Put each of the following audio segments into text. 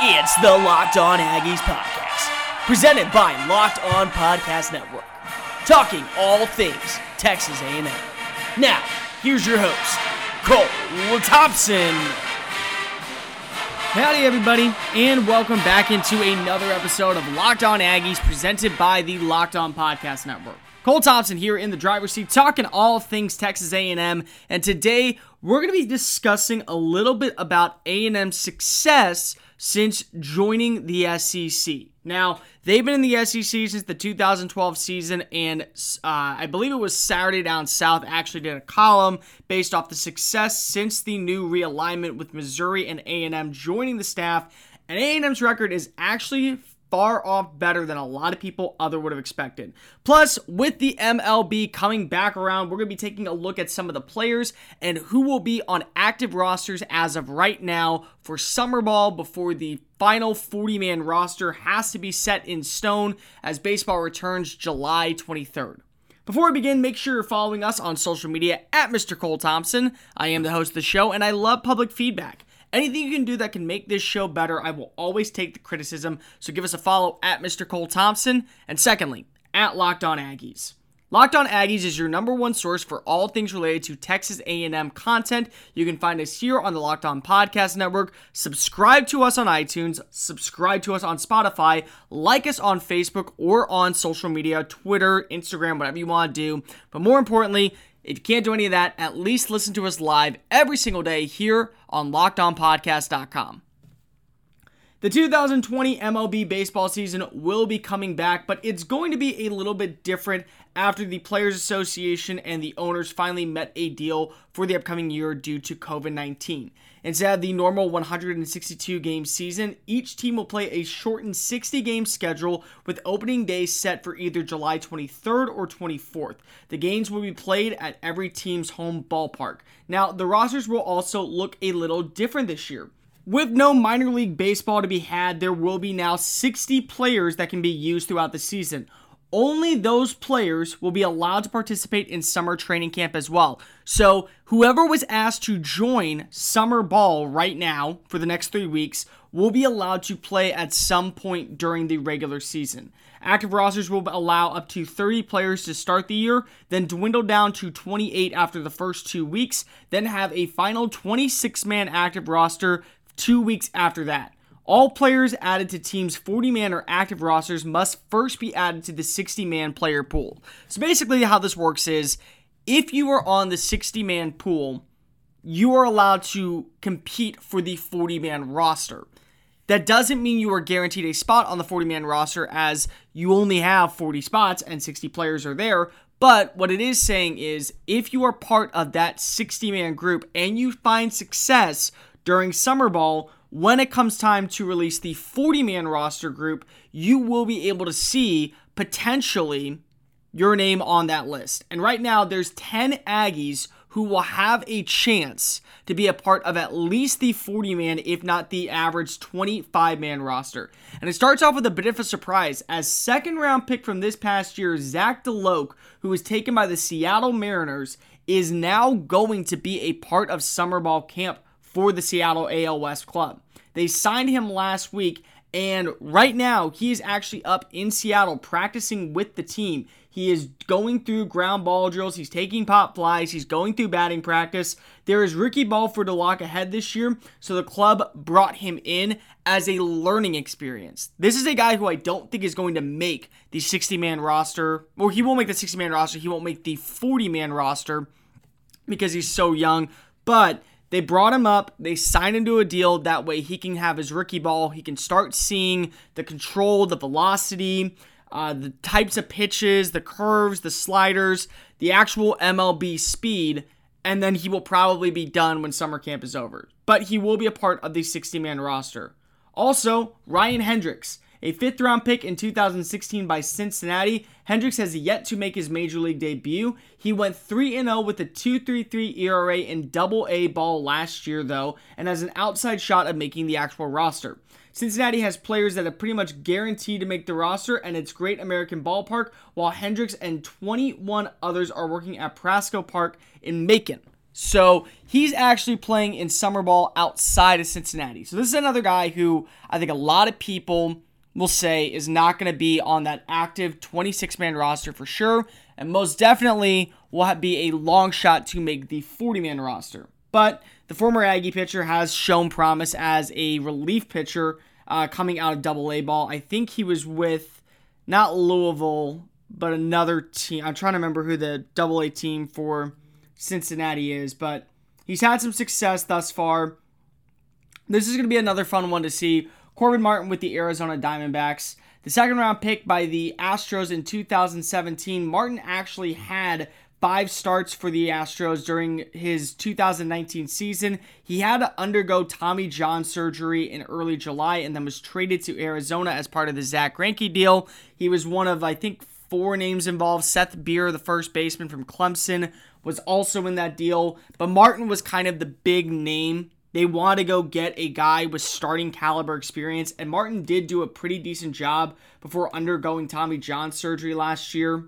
It's the Locked On Aggies podcast, presented by Locked On Podcast Network, talking all things Texas A&M. Now, here's your host, Cole Thompson. Howdy, everybody, and welcome back into another episode of Locked On Aggies, presented by the Locked On Podcast Network. Cole Thompson here in the driver's seat, talking all things Texas A&M, and today we're going to be discussing a little bit about A&M's success since joining the SEC. Now, they've been in the SEC since the 2012 season, and uh, I believe it was Saturday Down South actually did a column based off the success since the new realignment with Missouri and A&M joining the staff. And A&M's record is actually far off better than a lot of people other would have expected. Plus, with the MLB coming back around, we're going to be taking a look at some of the players and who will be on active rosters as of right now for summer ball before the final 40 man roster has to be set in stone as baseball returns July 23rd. Before we begin, make sure you're following us on social media at Mr. Cole Thompson. I am the host of the show and I love public feedback. Anything you can do that can make this show better, I will always take the criticism. So give us a follow at Mr. Cole Thompson. And secondly, at Locked On Aggies. Locked On Aggies is your number one source for all things related to Texas A&M content. You can find us here on the Locked On Podcast Network. Subscribe to us on iTunes, subscribe to us on Spotify, like us on Facebook or on social media, Twitter, Instagram, whatever you want to do. But more importantly, if you can't do any of that, at least listen to us live every single day here on lockedonpodcast.com. The 2020 MLB baseball season will be coming back, but it's going to be a little bit different after the Players Association and the owners finally met a deal for the upcoming year due to COVID 19. Instead of the normal 162 game season, each team will play a shortened 60 game schedule with opening days set for either July 23rd or 24th. The games will be played at every team's home ballpark. Now, the rosters will also look a little different this year. With no minor league baseball to be had, there will be now 60 players that can be used throughout the season only those players will be allowed to participate in summer training camp as well. So, whoever was asked to join summer ball right now for the next three weeks will be allowed to play at some point during the regular season. Active rosters will allow up to 30 players to start the year, then dwindle down to 28 after the first two weeks, then have a final 26 man active roster two weeks after that. All players added to teams' 40 man or active rosters must first be added to the 60 man player pool. So basically, how this works is if you are on the 60 man pool, you are allowed to compete for the 40 man roster. That doesn't mean you are guaranteed a spot on the 40 man roster as you only have 40 spots and 60 players are there. But what it is saying is if you are part of that 60 man group and you find success during summer ball, when it comes time to release the 40 man roster group, you will be able to see potentially your name on that list. And right now, there's 10 Aggies who will have a chance to be a part of at least the 40 man, if not the average 25 man roster. And it starts off with a bit of a surprise as second round pick from this past year, Zach DeLoach, who was taken by the Seattle Mariners, is now going to be a part of summer ball camp for the Seattle AL West club. They signed him last week, and right now he is actually up in Seattle practicing with the team. He is going through ground ball drills. He's taking pop flies. He's going through batting practice. There is rookie ball for DeLoach ahead this year, so the club brought him in as a learning experience. This is a guy who I don't think is going to make the 60 man roster, or he won't make the 60 man roster. He won't make the 40 man roster because he's so young. But they brought him up, they signed him to a deal. That way he can have his rookie ball. He can start seeing the control, the velocity, uh, the types of pitches, the curves, the sliders, the actual MLB speed, and then he will probably be done when summer camp is over. But he will be a part of the 60 man roster. Also, Ryan Hendrix. A fifth round pick in 2016 by Cincinnati, Hendrix has yet to make his major league debut. He went 3 0 with a 2.33 ERA in double A ball last year, though, and has an outside shot of making the actual roster. Cincinnati has players that are pretty much guaranteed to make the roster, and it's Great American Ballpark, while Hendrix and 21 others are working at Prasco Park in Macon. So he's actually playing in summer ball outside of Cincinnati. So this is another guy who I think a lot of people will say is not going to be on that active 26 man roster for sure, and most definitely will be a long shot to make the 40 man roster. But the former Aggie pitcher has shown promise as a relief pitcher uh, coming out of Double A ball. I think he was with not Louisville, but another team. I'm trying to remember who the Double A team for Cincinnati is, but he's had some success thus far. This is going to be another fun one to see. Corbin Martin with the Arizona Diamondbacks. The second round pick by the Astros in 2017, Martin actually had five starts for the Astros during his 2019 season. He had to undergo Tommy John surgery in early July and then was traded to Arizona as part of the Zack Greinke deal. He was one of, I think, four names involved. Seth Beer, the first baseman from Clemson, was also in that deal, but Martin was kind of the big name they want to go get a guy with starting caliber experience, and Martin did do a pretty decent job before undergoing Tommy John surgery last year.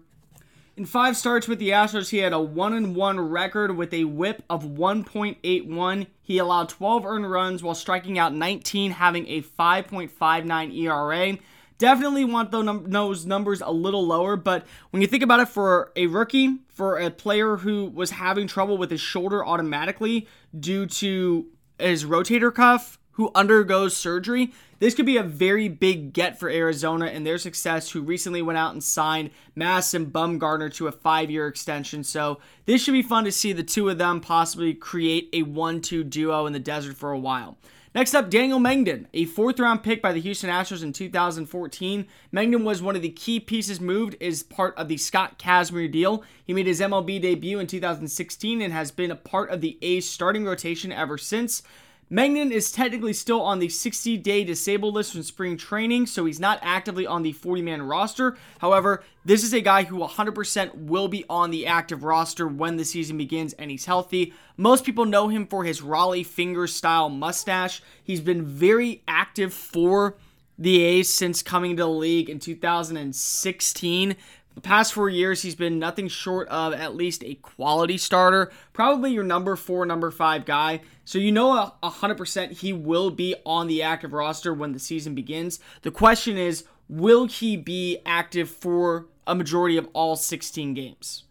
In five starts with the Astros, he had a 1 and 1 record with a whip of 1.81. He allowed 12 earned runs while striking out 19, having a 5.59 ERA. Definitely want those numbers a little lower, but when you think about it for a rookie, for a player who was having trouble with his shoulder automatically due to his rotator cuff who undergoes surgery. This could be a very big get for Arizona and their success, who recently went out and signed Madison Bumgarner to a five year extension. So, this should be fun to see the two of them possibly create a one two duo in the desert for a while. Next up, Daniel Mengden, a fourth round pick by the Houston Astros in 2014. Mengden was one of the key pieces moved as part of the Scott Kazmir deal. He made his MLB debut in 2016 and has been a part of the A's starting rotation ever since. Mengden is technically still on the 60 day disabled list from spring training, so he's not actively on the 40 man roster. However, this is a guy who 100% will be on the active roster when the season begins and he's healthy. Most people know him for his Rollie finger style mustache. He's been very active for the A's since coming to the league in 2016. The past four years, he's been nothing short of at least a quality starter, probably your number four, number five guy. So you know 100% he will be on the active roster when the season begins. The question is, will he be active for a majority of all 16 games?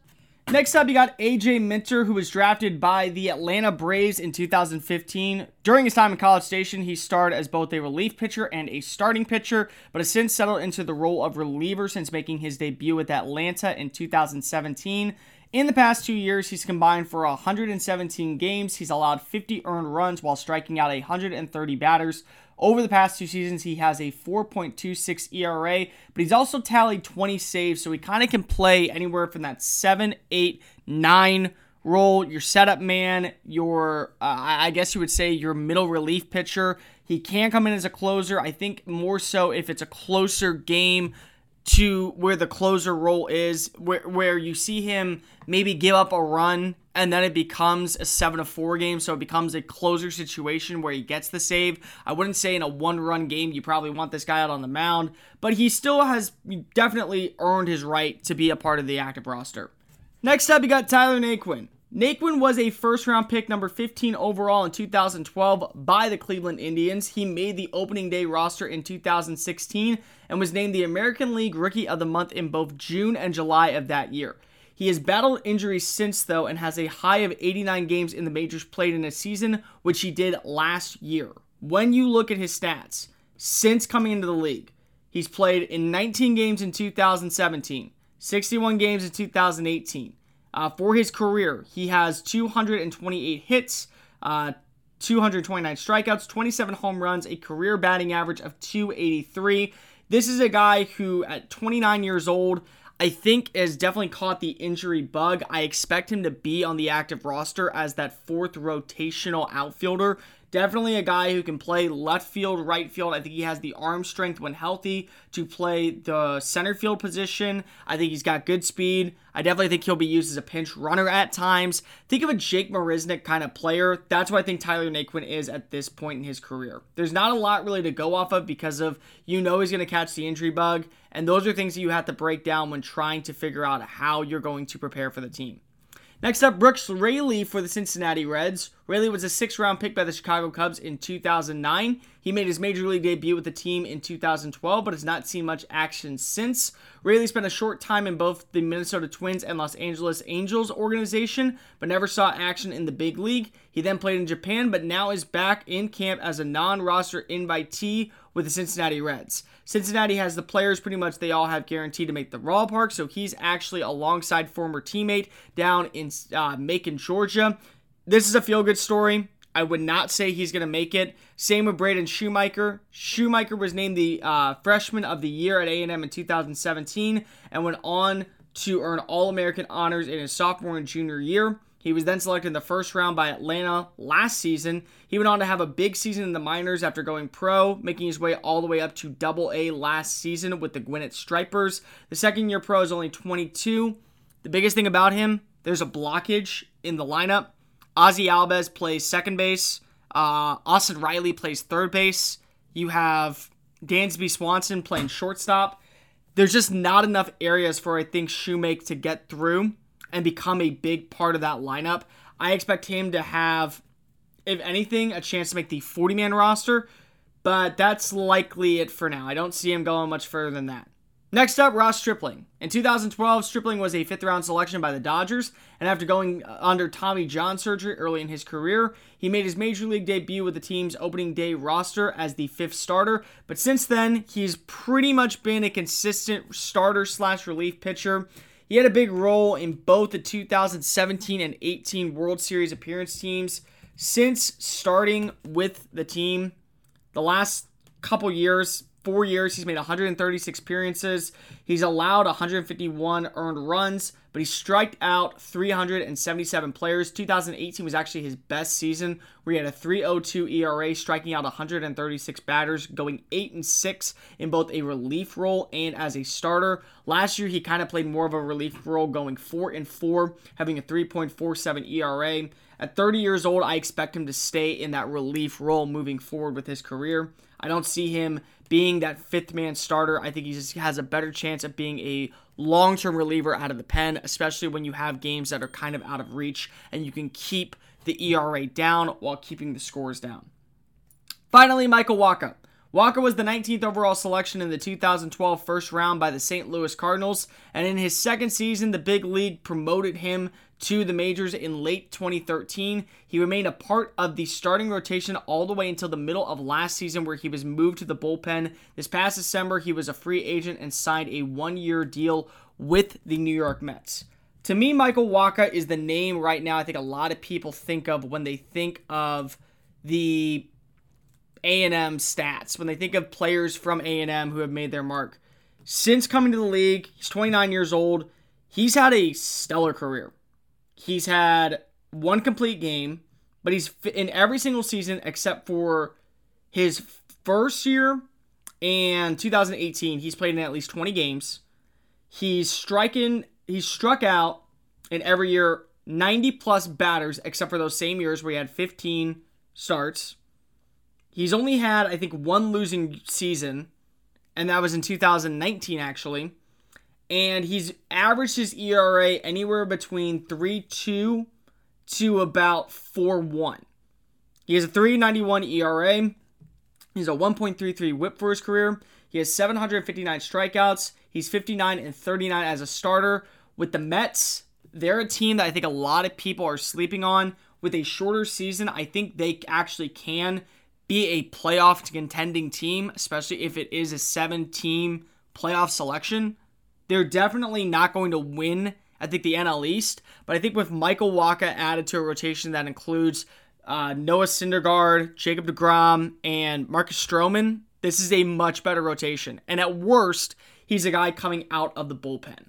Next up, you got AJ Minter, who was drafted by the Atlanta Braves in 2015. During his time in College Station, he starred as both a relief pitcher and a starting pitcher, but has since settled into the role of reliever since making his debut with Atlanta in 2017. In the past two years, he's combined for 117 games. He's allowed 50 earned runs while striking out 130 batters. Over the past two seasons, he has a 4.26 ERA, but he's also tallied 20 saves, so he kind of can play anywhere from that 7, 8, 9 role, your setup man, your, uh, I guess you would say, your middle relief pitcher. He can come in as a closer. I think more so if it's a closer game to where the closer role is, where, where you see him maybe give up a run and then it becomes a 7 to 4 game, so it becomes a closer situation where he gets the save. I wouldn't say in a one run game you probably want this guy out on the mound, but he still has definitely earned his right to be a part of the active roster. Next up, you got Tyler Naquin. Naquin was a first round pick, number 15 overall in 2012 by the Cleveland Indians. He made the opening day roster in 2016 and was named the American League Rookie of the Month in both June and July of that year. He has battled injuries since, though, and has a high of 89 games in the majors played in a season, which he did last year. When you look at his stats since coming into the league, he's played in 19 games in 2017, 61 games in 2018. Uh, for his career, he has 228 hits, uh, 229 strikeouts, 27 home runs, a career batting average of 283. This is a guy who, at 29 years old, I think has definitely caught the injury bug. I expect him to be on the active roster as that fourth rotational outfielder Definitely a guy who can play left field, right field. I think he has the arm strength when healthy to play the center field position. I think he's got good speed. I definitely think he'll be used as a pinch runner at times. Think of a Jake Marisnick kind of player. That's what I think Tyler Naquin is at this point in his career. There's not a lot really to go off of because of you know he's going to catch the injury bug, and those are things that you have to break down when trying to figure out how you're going to prepare for the team. Next up, Brooks Raley for the Cincinnati Reds. Raley was a six round pick by the Chicago Cubs in 2009. He made his major league debut with the team in 2012, but has not seen much action since. Raley spent a short time in both the Minnesota Twins and Los Angeles Angels organization, but never saw action in the big league. He then played in Japan, but now is back in camp as a non roster invitee with the Cincinnati Reds. Cincinnati has the players pretty much they all have guaranteed to make the ballpark, so he's actually alongside former teammate down in uh, Macon, Georgia. This is a feel good story. I would not say he's going to make it. Same with Braden Shewmake. Shewmake was named the uh, freshman of the year at A&M in 2017 and went on to earn All-American honors in his sophomore and junior year. He was then selected in the first round by Atlanta last season. He went on to have a big season in the minors after going pro, making his way all the way up to double A last season with the Gwinnett Stripers. The second year pro is only 22. The biggest thing about him, there's a blockage in the lineup. Ozzie Albies plays second base. Uh, Austin Riley plays third base. You have Dansby Swanson playing shortstop. There's just not enough areas for I think Shewmake to get through and become a big part of that lineup. I expect him to have, if anything, a chance to make the 40 man roster, but that's likely it for now. I don't see him going much further than that. Next up, Ross Stripling. In 2012, Stripling was a fifth round selection by the Dodgers, and after going uh, under Tommy John surgery early in his career, he made his major league debut with the team's opening day roster as the fifth starter. But since then, he's pretty much been a consistent starter slash relief pitcher. He had a big role in both the 2017 and 18 World Series appearance teams. Since starting with the team, the last couple years, four years, he's made 136 appearances. He's allowed 151 earned runs, but he striked out 377 players. 2018 was actually his best season, where he had a 3.02 ERA, striking out 136 batters, going 8 and 6 in both a relief role and as a starter. Last year, he kind of played more of a relief role, going 4 and 4, having a 3.47 ERA. At 30 years old, I expect him to stay in that relief role moving forward with his career. I don't see him being that fifth man starter. I think he just has a better chance of being a long term reliever out of the pen, especially when you have games that are kind of out of reach and you can keep the ERA down while keeping the scores down. Finally, Michael Wacha. Wacha was the 19th overall selection in the 2012 first round by the St. Louis Cardinals, and in his second season, the big league promoted him to the majors in late 2013. He remained a part of the starting rotation all the way until the middle of last season, where he was moved to the bullpen. This past December, he was a free agent and signed a one year deal with the New York Mets. To me, Michael Wacha is the name right now I think a lot of people think of when they think of the a&M stats when they think of players from A&M who have made their mark. Since coming to the league, he's 29 years old. He's had a stellar career. He's had one complete game, but he's in every single season except for his first year and 2018. He's played in at least 20 games. He's striking, he's struck out in every year 90 plus batters except for those same years where he had 15 starts. He's only had, I think, one losing season, and that was in 2019, actually. And he's averaged his ERA anywhere between 3 2 to about 4 1. He has a 391 ERA. He's a 1.33 whip for his career. He has 759 strikeouts. He's 59 and 39 as a starter. With the Mets, they're a team that I think a lot of people are sleeping on. With a shorter season, I think they actually can be a playoff contending team, especially if it is a seven team playoff selection. They're definitely not going to win, I think, the NL East. But I think with Michael Wacha added to a rotation that includes uh, Noah Syndergaard, Jacob DeGrom, and Marcus Stroman, this is a much better rotation. And at worst, he's a guy coming out of the bullpen.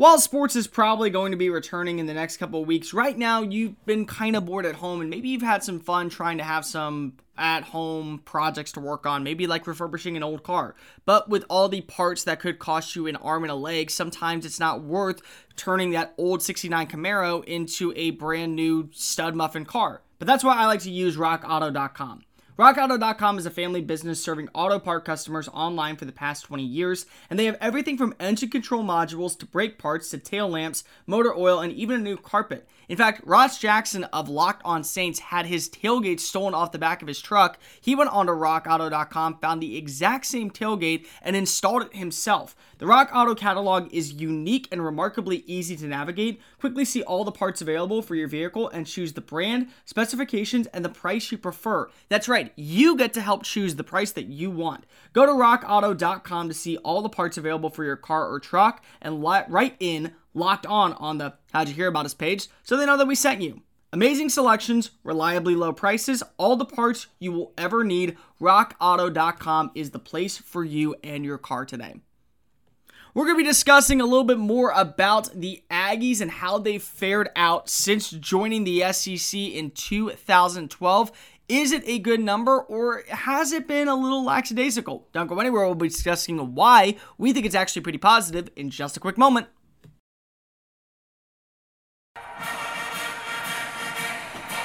While sports is probably going to be returning in the next couple weeks, right now you've been kind of bored at home and maybe you've had some fun trying to have some at home projects to work on, maybe like refurbishing an old car. But with all the parts that could cost you an arm and a leg, sometimes it's not worth turning that old 69 Camaro into a brand new stud muffin car. But that's why I like to use rockauto.com. RockAuto.com is a family business serving auto part customers online for the past 20 years, and they have everything from engine control modules to brake parts to tail lamps, motor oil, and even a new carpet. In fact, Ross Jackson of Locked On Saints had his tailgate stolen off the back of his truck. He went onto rockauto.com, found the exact same tailgate, and installed it himself. The Rock Auto catalog is unique and remarkably easy to navigate. Quickly see all the parts available for your vehicle and choose the brand, specifications, and the price you prefer. That's right, you get to help choose the price that you want. Go to rockauto.com to see all the parts available for your car or truck and write in locked on on the How'd You Hear About Us page so they know that we sent you. Amazing selections, reliably low prices, all the parts you will ever need. RockAuto.com is the place for you and your car today. We're going to be discussing a little bit more about the Aggies and how they fared out since joining the SEC in 2012. Is it a good number or has it been a little lackadaisical? Don't go anywhere. We'll be discussing why we think it's actually pretty positive in just a quick moment.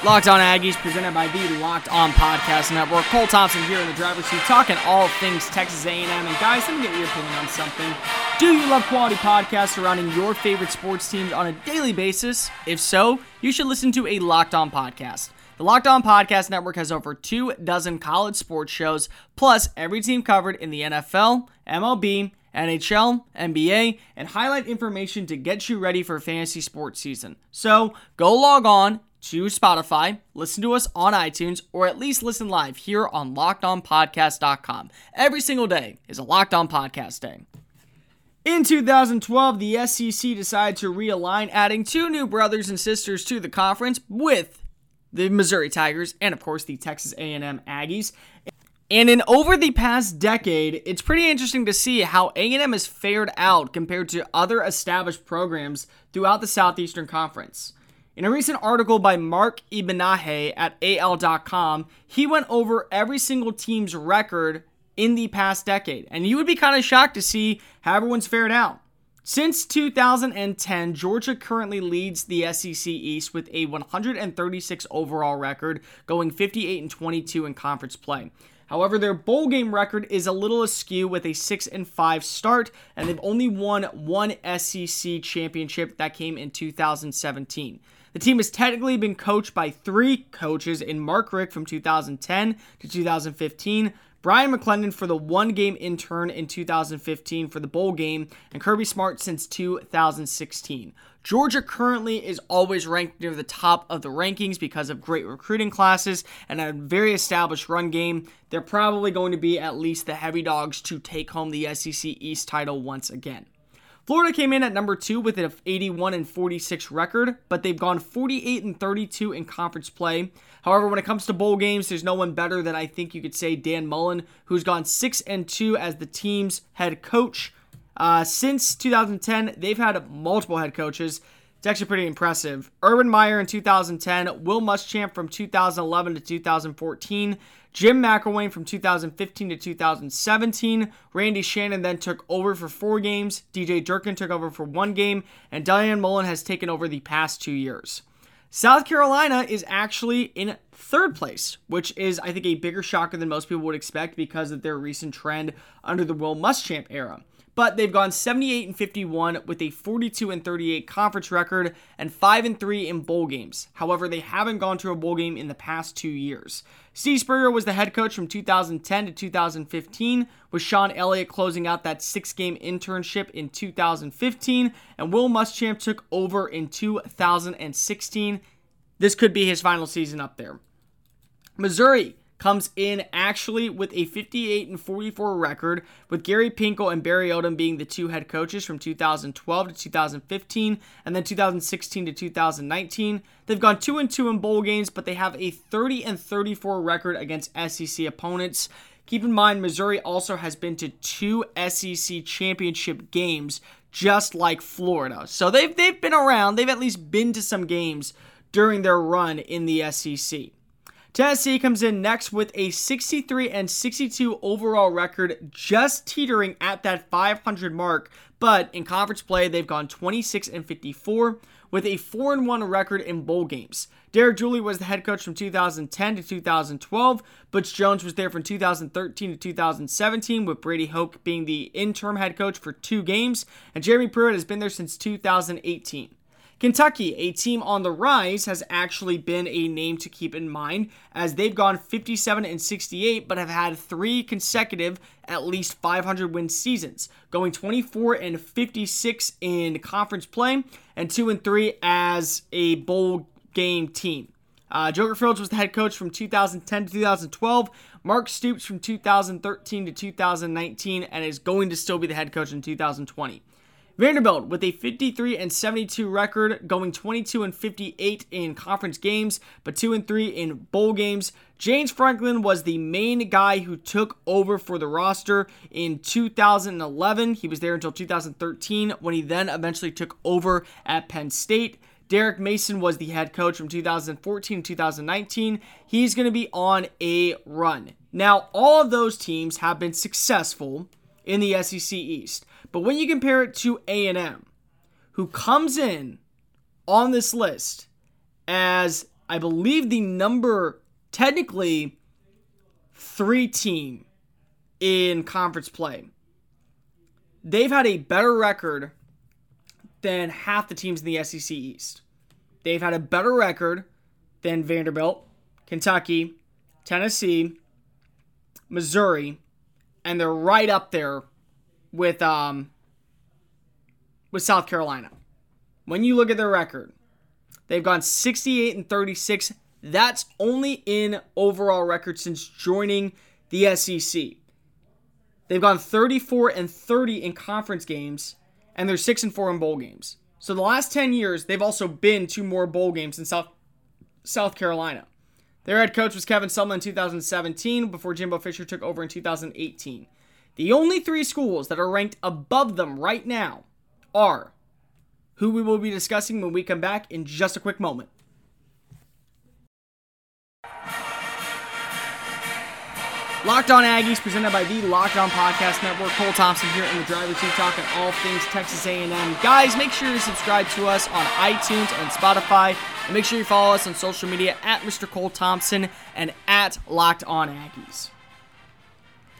Locked On Aggies, presented by the Locked On Podcast Network. Cole Thompson here in the driver's seat, talking all things Texas A&M. And guys, let me get your opinion on something. Do you love quality podcasts surrounding your favorite sports teams on a daily basis? If so, you should listen to a Locked On podcast. The Locked On Podcast Network has over two dozen college sports shows, plus every team covered in the NFL, MLB, NHL, NBA, and highlight information to get you ready for fantasy sports season. So go log on to Spotify, listen to us on iTunes, or at least listen live here on lockedonpodcast.com. Every single day is a Locked On Podcast Day. In 2012, the SEC decided to realign, adding two new brothers and sisters to the conference with the Missouri Tigers and, of course, the Texas A&M Aggies. And in over the past decade, it's pretty interesting to see how A&M has fared out compared to other established programs throughout the Southeastern Conference. In a recent article by Mark Inabinett at AL.com, he went over every single team's record in the past decade, and you would be kind of shocked to see how everyone's fared out. Since 2010, Georgia currently leads the SEC East with a 136 overall record, going 58 and 22 in conference play. However, their bowl game record is a little askew with a 6 and 5 start, and they've only won one SEC championship that came in 2017. The team has technically been coached by three coaches in Mark Richt from 2010 to 2015, Bryan McClendon for the one game intern in 2015 for the bowl game, and Kirby Smart since 2016. Georgia currently is always ranked near the top of the rankings because of great recruiting classes and a very established run game. They're probably going to be at least the heavy dogs to take home the SEC East title once again. Florida came in at number two with an 81 and 46 record, but they've gone 48 and 32 in conference play. However, when it comes to bowl games, there's no one better than I think you could say Dan Mullen, who's gone six and two as the team's head coach. Uh, since 2010, they've had multiple head coaches. It's actually pretty impressive. Urban Meyer in 2010, Will Muschamp from 2011 to 2014, Jim McElwain from 2015 to 2017. Randy Shannon then took over for four games. DJ Durkin took over for one game. And Dan Mullen has taken over the past two years. South Carolina is actually in third place, which is, I think, a bigger shocker than most people would expect because of their recent trend under the Will Muschamp era but they've gone 78 and 51 with a 42 and 38 conference record and 5 and 3 in bowl games. However, they haven't gone to a bowl game in the past 2 years. Steve Spurrier was the head coach from 2010 to 2015, with Shawn Elliott closing out that 6-game internship in 2015, and Will Muschamp took over in 2016. This could be his final season up there. Missouri comes in actually with a 58 and 44 record, with Gary Pinkel and Barry Odom being the two head coaches from 2012 to 2015 and then 2016 to 2019. They've gone 2 and 2 in bowl games, but they have a 30 and 34 record against SEC opponents. Keep in mind, Missouri also has been to two SEC championship games, just like Florida. So they've, they've been around, they've at least been to some games during their run in the SEC. Tennessee comes in next with a 63 and 62 overall record, just teetering at that 500 mark. But in conference play, they've gone 26 and 54 with a 4 1 record in bowl games. Derek Dooley was the head coach from 2010 to 2012. Butch Jones was there from 2013 to 2017, with Brady Hoke being the interim head coach for two games. And Jeremy Pruitt has been there since 2018. Kentucky, a team on the rise, has actually been a name to keep in mind as they've gone 57 and 68 but have had three consecutive at least 500 win seasons, going 24 and 56 in conference play and 2 and 3 as a bowl game team. Uh, Joker Phillips was the head coach from 2010 to 2012. Mark Stoops from 2013 to 2019 and is going to still be the head coach in 2020. Vanderbilt with a 53 and 72 record, going 22 and 58 in conference games, but 2 and 3 in bowl games. James Franklin was the main guy who took over for the roster in 2011. He was there until 2013 when he then eventually took over at Penn State. Derek Mason was the head coach from 2014 to 2019. He's going to be on a run. Now, all of those teams have been successful in the SEC East. But when you compare it to A&M, who comes in on this list as I believe the number technically 3 team in conference play. They've had a better record than half the teams in the SEC East. They've had a better record than Vanderbilt, Kentucky, Tennessee, Missouri, and they're right up there with um with South Carolina. When you look at their record, they've gone 68 and 36. That's only in overall record since joining the SEC. They've gone 34 and 30 in conference games, and they're 6 and 4 in bowl games. So the last 10 years, they've also been to more bowl games in South South Carolina. Their head coach was Kevin Sumlin in 2017 before Jimbo Fisher took over in 2018. The only three schools that are ranked above them right now are who we will be discussing when we come back in just a quick moment. Locked On Aggies, presented by the Locked On Podcast Network. Cole Thompson here in the driver's seat, talking all things Texas A&M. Guys, make sure you subscribe to us on iTunes and Spotify, and make sure you follow us on social media at Mr. Cole Thompson and at Locked On Aggies.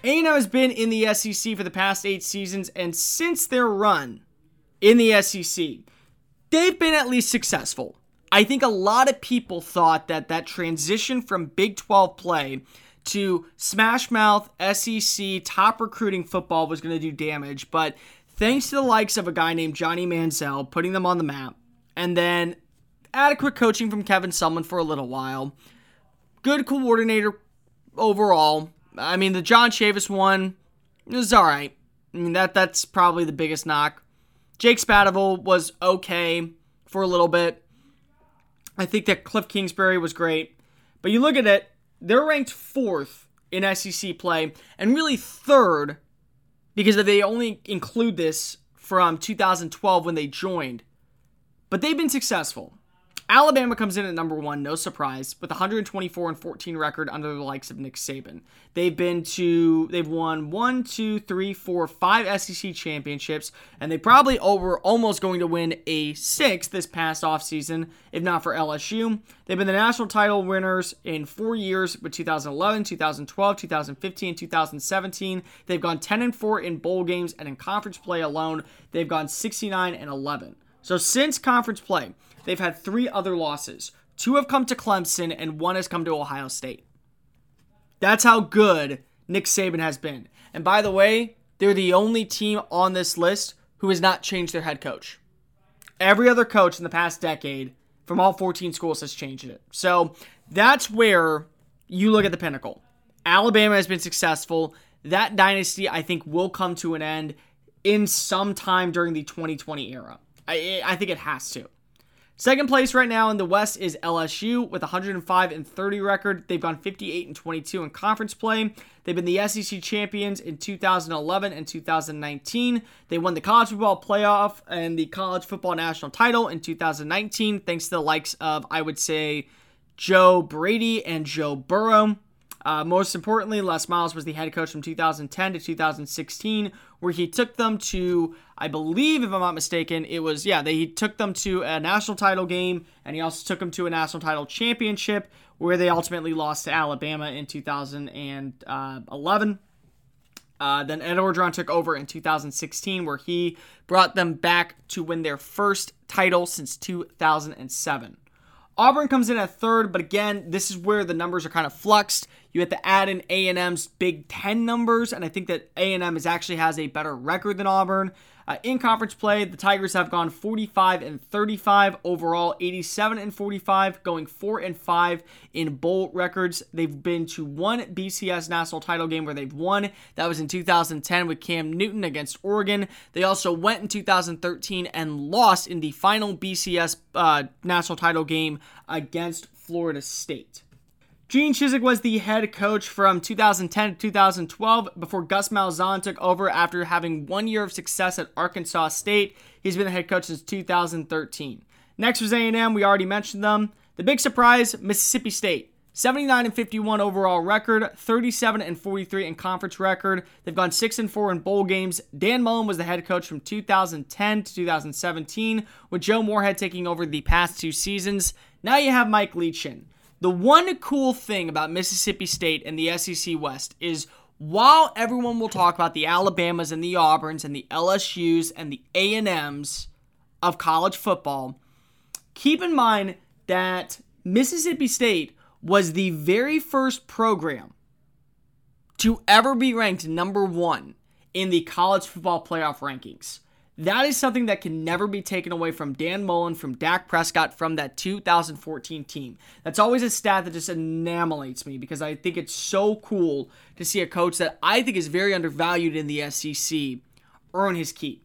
A&M has been in the SEC for the past eight seasons, and since their run in the SEC, they've been at least successful. I think a lot of people thought that that transition from Big 12 play to smash mouth SEC top recruiting football was going to do damage, but thanks to the likes of a guy named Johnny Manziel putting them on the map, and then adequate coaching from Kevin Sumlin for a little while, good coordinator overall. I mean, the John Chavis one was all right. I mean, that that's probably the biggest knock. Jake Spavital was okay for a little bit. I think that Kliff Kingsbury was great. But you look at it, they're ranked fourth in SEC play and really third because they only include this from 2012 when they joined. But they've been successful. Alabama comes in at number one, no surprise, with 124 and 14 record under the likes of Nick Saban. They've been to, they've won one, two, three, four, five SEC championships, and they probably over almost going to win a sixth this past offseason, if not for LSU. They've been the national title winners in four years, with 2011, 2012, 2015, and 2017. They've gone 10 and 4 in bowl games, and in conference play alone, they've gone 69 and 11. So since conference play, they've had three other losses. Two have come to Clemson, and one has come to Ohio State. That's how good Nick Saban has been. And by the way, they're the only team on this list who has not changed their head coach. Every other coach in the past decade from all 14 schools has changed it. So that's where you look at the pinnacle. Alabama has been successful. That dynasty, I think, will come to an end in some time during the 2020 era. I, I think it has to. Second place right now in the West is LSU with 105 and 30 record. They've gone 58 and 22 in conference play. They've been the SEC champions in 2011 and 2019. They won the college football playoff and the college football national title in 2019, thanks to the likes of, I would say, Joe Brady and Joe Burrow. Uh, most importantly, Les Miles was the head coach from 2010 to 2016, where he took them to, I believe, if I'm not mistaken, it was, yeah, they, he took them to a national title game, and he also took them to a national title championship, where they ultimately lost to Alabama in 2011. Uh, then Ed Orgeron took over in 2016, where he brought them back to win their first title since 2007. Auburn comes in at third, but again, this is where the numbers are kind of fluxed. You have to add in A&M's Big Ten numbers, and I think that A&M is actually has a better record than Auburn. Uh, in conference play, the Tigers have gone 45 and 35 overall, 87 and 45, going 4 and 5 in bowl records. They've been to one BCS national title game where they've won. That was in 2010 with Cam Newton against Oregon. They also went in 2013 and lost in the final BCS uh, national title game against Florida State. Gene Chizik was the head coach from 2010 to 2012 before Gus Malzahn took over after having one year of success at Arkansas State. He's been the head coach since 2013. Next was A&M. We already mentioned them. The big surprise, Mississippi State. 79 and 51 overall record, 37 and 43 in conference record. They've gone 6 and 4 in bowl games. Dan Mullen was the head coach from 2010 to 2017, with Joe Moorhead taking over the past two seasons. Now you have Mike Leach in. The one cool thing about Mississippi State and the SEC West is while everyone will talk about the Alabamas and the Auburns and the LSUs and the A&Ms of college football, keep in mind that Mississippi State was the very first program to ever be ranked number 1 in the college football playoff rankings. That is something that can never be taken away from Dan Mullen, from Dak Prescott, from that 2014 team. That's always a stat that just enamelates me because I think it's so cool to see a coach that I think is very undervalued in the SEC earn his keep.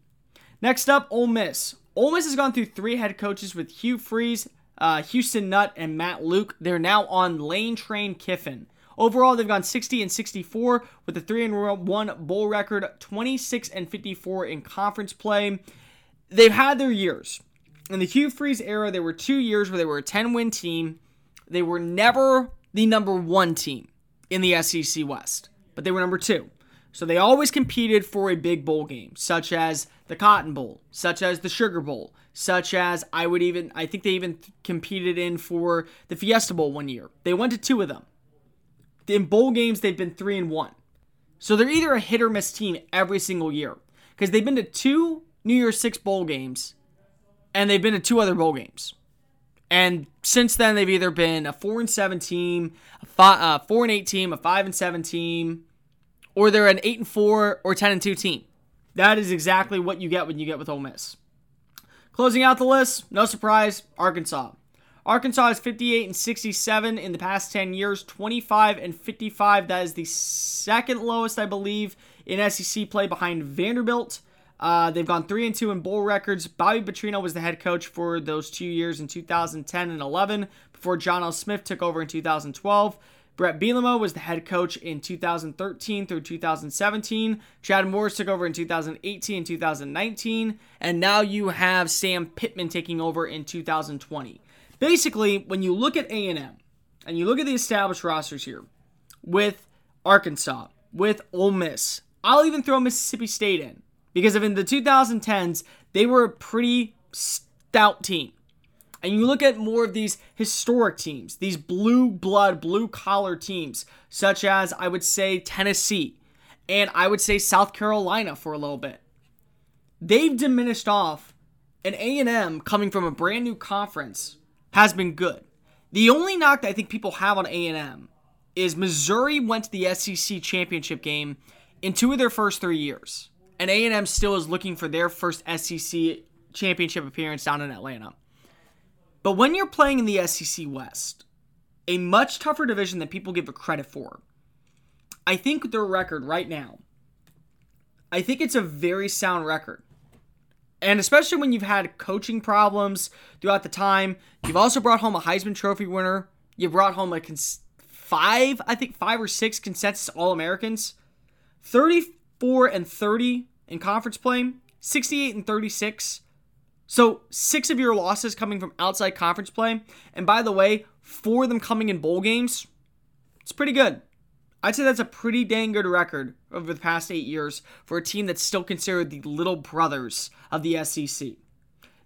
Next up, Ole Miss. Ole Miss has gone through three head coaches with Hugh Freeze, uh, Houston Nutt, and Matt Luke. They're now on Lane Train Kiffin. Overall, they've gone 60 and 64 with a 3 and 1 bowl record, 26 and 54 in conference play. They've had their years. In the Hugh Freeze era, there were two years where they were a 10 win team. They were never the number one team in the SEC West, but they were number two. So they always competed for a big bowl game, such as the Cotton Bowl, such as the Sugar Bowl, such as I would even, I think they even competed in for the Fiesta Bowl one year. They went to two of them in bowl games they've been three and one. So they're either a hit or miss team every single year because they've been to two New Year's Six bowl games, and they've been to two other bowl games. And since then, they've either been a four and seven team, a five, uh, four and eight team, a five and seven team, or they're an eight and four or ten and two team. That is exactly what you get when you get with Ole Miss. Closing out the list, no surprise, Arkansas. Arkansas is 58 and 67 in the past 10 years, 25 and 55. That is the second lowest, I believe, in SEC play behind Vanderbilt. Uh, they've gone 3 and 2 in bowl records. Bobby Petrino was the head coach for those two years in 2010 and 11 before John L. Smith took over in 2012. Bret Bielema was the head coach in 2013 through 2017. Chad Morris took over in 2018 and 2019. And now you have Sam Pittman taking over in 2020 basically, when you look at A&M and you look at the established rosters here with Arkansas, with Ole Miss, I'll even throw Mississippi State in because if in the 2010s, they were a pretty stout team. And you look at more of these historic teams, these blue blood, blue collar teams, such as I would say Tennessee, and I would say South Carolina for a little bit. They've diminished off an A&M coming from a brand new conference has been good. The only knock that I think people have on A&M is Missouri went to the SEC championship game in two of their first three years, and A&M still is looking for their first SEC championship appearance down in Atlanta. But when you're playing in the SEC West, a much tougher division than people give it credit for, I think their record right now, I think it's a very sound record. And especially when you've had coaching problems throughout the time, you've also brought home a Heisman Trophy winner. You brought home a cons- five, I think five or six consensus All Americans, 34 and 30 in conference play, 68 and 36. So six of your losses coming from outside conference play. And by the way, four of them coming in bowl games. It's pretty good. I'd say that's a pretty dang good record over the past eight years for a team that's still considered the little brothers of the SEC.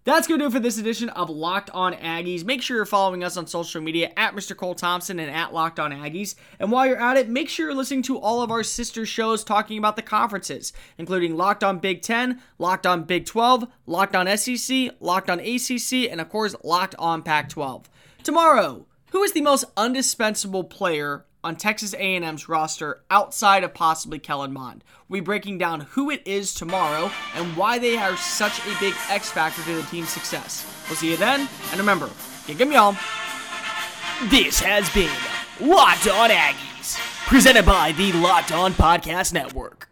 That's going to do it for this edition of Locked On Aggies. Make sure you're following us on social media at Mr. Cole Thompson and at Locked On Aggies. And while you're at it, make sure you're listening to all of our sister shows talking about the conferences, including Locked On Big 10, Locked On Big 12, Locked On SEC, Locked On ACC, and of course, Locked On Pac 12. Tomorrow, who is the most indispensable player on Texas A&M's roster outside of possibly Kellen Mond. We'll be breaking down who it is tomorrow and why they are such a big X factor to the team's success. We'll see you then, and remember, kick 'em y'all. This has been Locked On Aggies, presented by the Locked On Podcast Network.